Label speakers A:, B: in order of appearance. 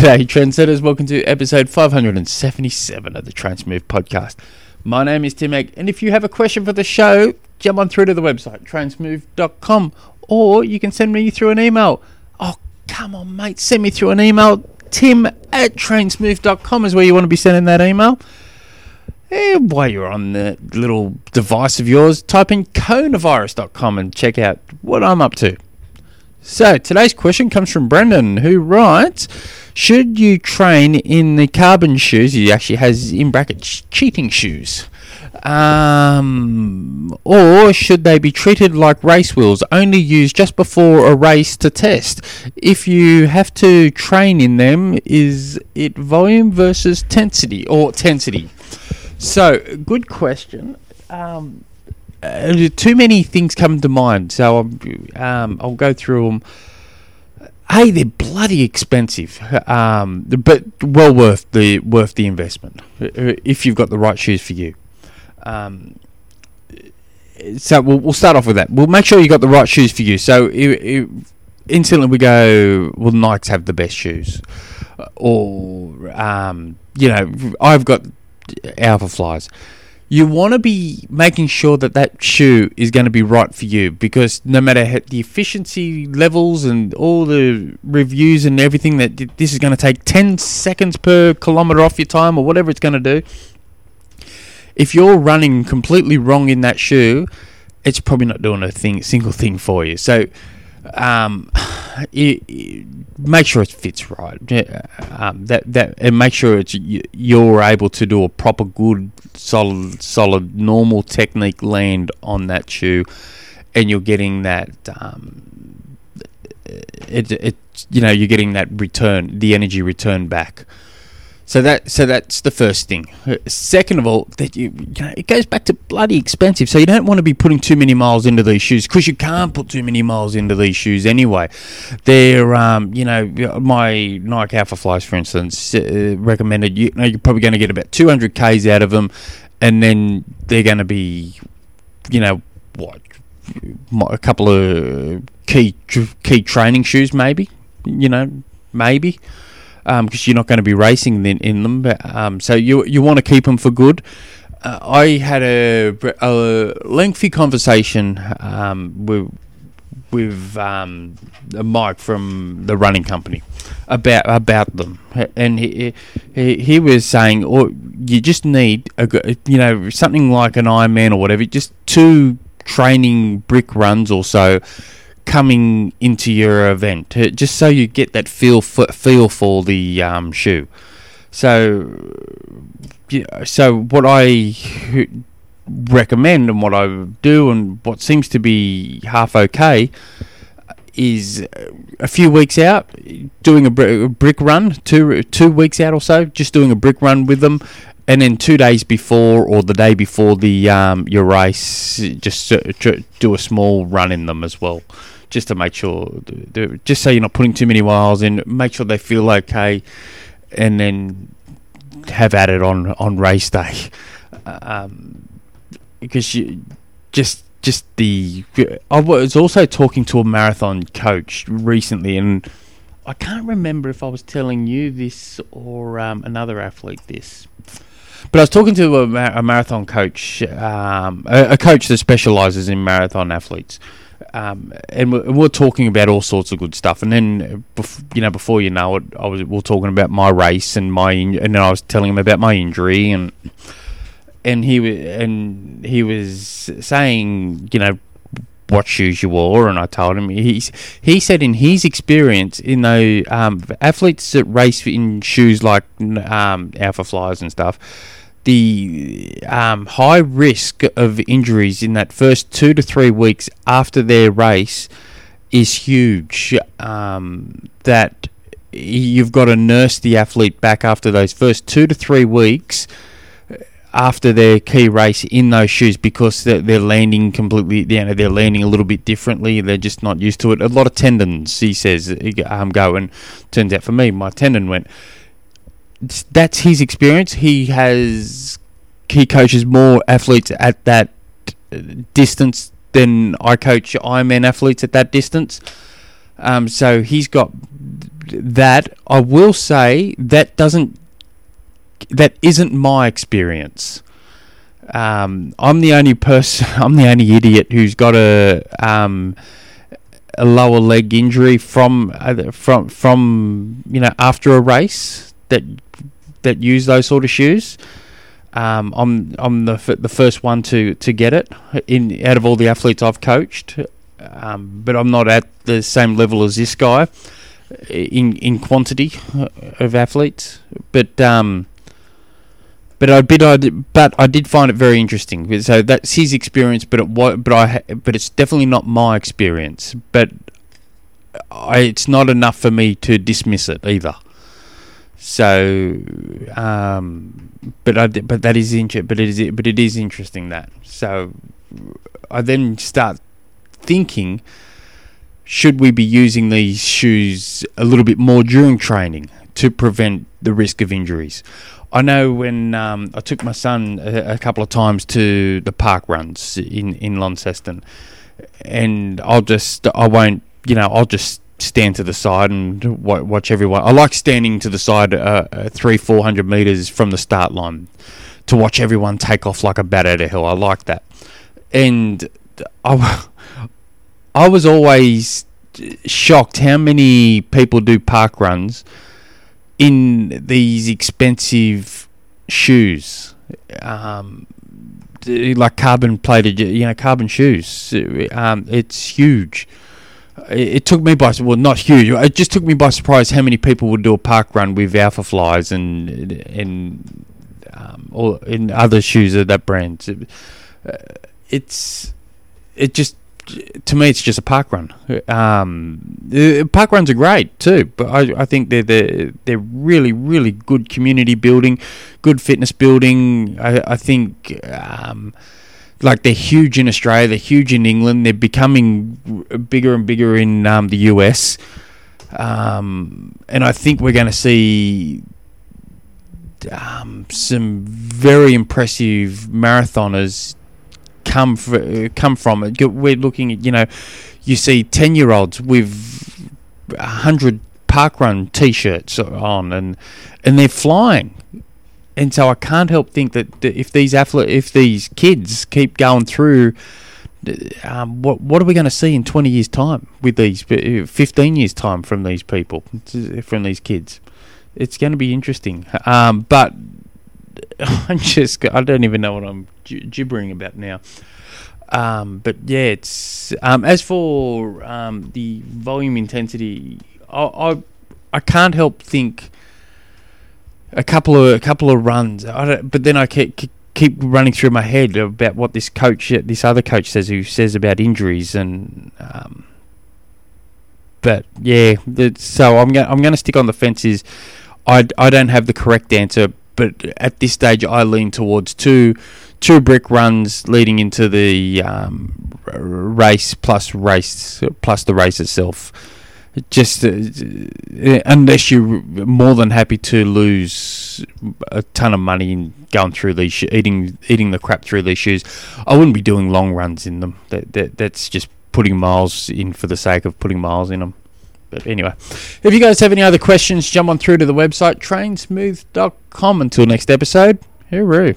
A: G'day, trendsetters. Welcome to episode 577 of the Trainsmooth podcast. My name is Tim Egg, and if you have a question for the show, jump on through to the website, trainsmooth.com, or you can send me through an email. Oh, come on, mate, send me through an email. Tim at trainsmooth.com is where you want to be sending that email. And while you're on the little device of yours, type in coronavirus.com and check out what I'm up to. So today's question comes from Brendan, who writes: Should you train in the carbon shoes? He actually has in brackets cheating shoes, um, or should they be treated like race wheels, only used just before a race to test? If you have to train in them, is it volume versus tensity or tensity? So, good question. Um, uh, too many things come to mind, so um, I'll go through them. Hey, they're bloody expensive, um, but well worth the worth the investment uh, if you've got the right shoes for you. Um, so we'll, we'll start off with that. We'll make sure you got the right shoes for you. So it, it, instantly we go, well, Nikes have the best shoes, or um, you know, I've got Alpha Flies you want to be making sure that that shoe is going to be right for you because no matter the efficiency levels and all the reviews and everything that this is going to take 10 seconds per kilometer off your time or whatever it's going to do if you're running completely wrong in that shoe it's probably not doing a thing single thing for you. So um, it, it, make sure it fits right. Um, that that and make sure it's you're able to do a proper, good, solid, solid, normal technique land on that shoe, and you're getting that. Um, it, it you know you're getting that return, the energy return back. So that so that's the first thing. Second of all, that you, you know, it goes back to bloody expensive. So you don't want to be putting too many miles into these shoes because you can't put too many miles into these shoes anyway. They're um, you know my Nike Alpha Flies, for instance, uh, recommended. You, you know, you're probably going to get about 200 k's out of them, and then they're going to be, you know, what a couple of key key training shoes, maybe. You know, maybe because um, you're not going to be racing in, in them. But, um, so you you want to keep them for good. Uh, I had a, a lengthy conversation um, with with um, Mike from the running company about about them, and he he, he was saying, "Oh, you just need a you know something like an Ironman or whatever, just two training brick runs or so." Coming into your event, just so you get that feel for, feel for the um, shoe. So, so what I recommend and what I do and what seems to be half okay is a few weeks out doing a, brick run, two two weeks out or so, just doing a brick run with them, and then two days before or the day before the um, your race, just do a small run in them as well, just to make sure, just so you're not putting too many miles in. Make sure they feel okay, and then have at it on on race day, um, because you just just the. I was also talking to a marathon coach recently, and I can't remember if I was telling you this or um, another athlete this but I was talking to a, a marathon coach, um, a, a, coach that specialises in marathon athletes, um, and, we're, we're, talking about all sorts of good stuff. And then, you know, before you know it, I was we are talking about my race and my, and then I was telling him about my injury, and and he and he was saying, you know, what shoes you wore, and I told him he's he said in his experience in the um, athletes that race in shoes like um, Alpha Flies and stuff the um, high risk of injuries in that first two to three weeks after their race is huge. Um, that you've got to nurse the athlete back after those first two to three weeks after their key race in those shoes because they're, they're landing completely, you know, they're landing a little bit differently. They're just not used to it. A lot of tendons, he says, um, go. And turns out for me, my tendon went that's his experience. He has he coaches more athletes at that distance than I coach Ironman athletes at that distance. Um, so he's got that. I will say that doesn't that isn't my experience. Um, I'm the only person. I'm the only idiot who's got a um, a lower leg injury from from from you know after a race that that use those sort of shoes. Um, I'm I'm the f- the first one to, to get it in out of all the athletes I've coached, um, but I'm not at the same level as this guy in in quantity of athletes. But um, but I I did, but I did find it very interesting. So that's his experience, but it but I but it's definitely not my experience. But I, it's not enough for me to dismiss it either. So, um, but I, but that is inter- but it is but it is interesting that. So, I then start thinking, should we be using these shoes a little bit more during training to prevent the risk of injuries? I know when um, I took my son a, a, couple of times to the park runs in in Launceston, and I'll just I won't you know I'll just stand to the side and watch everyone. I like standing to the side, uh, uh, three, four hundred meters from the start line, to watch everyone take off like a bat out of hell. I like that, and I, I was always shocked how many people do park runs in these expensive shoes. Um, like carbon plated, you know, carbon shoes. Um, it's huge it took me by well not huge it just took me by surprise how many people would do a park run with alpha flies and and um, or in other shoes of that brand. Uh, it's it just to me it's just a park run. Um, park runs are great too but I, I think they're, they're they're really really good community building good fitness building. I, I think um, like they're huge in Australia, they're huge in England, they're becoming bigger and bigger in um, the US, um, and I think we're going to see um, some very impressive marathoners come for, come from it. We're looking at you know, you see ten year olds with hundred parkrun t-shirts on, and and they're flying and so I can't help think that if these athlete, if these kids keep going through, um, what what are we going to see in twenty years' time with these, uh, fifteen years' time from these people, from these kids? It's going to be interesting. Um, but I just I don't even know what I'm gibbering about now. Um, but yeah, it's um, as for um, the volume intensity, I, I I can't help think a couple of a couple of runs. but then I keep keep running through my head about what this coach, this other coach says, who says about injuries and. Um, but yeah, so I'm going I'm going to stick on the fences. I, I don't have the correct answer, but at this stage I lean towards two two brick runs leading into the um, race plus race plus the race itself just uh, unless you're more than happy to lose a ton of money in going through these sh- eating eating the crap through these shoes, I wouldn't be doing long runs in them. That, that that's just putting miles in for the sake of putting miles in them. But anyway, if you guys have any other questions, jump on through to the website trainsmooth.com. Until next episode, hooroo.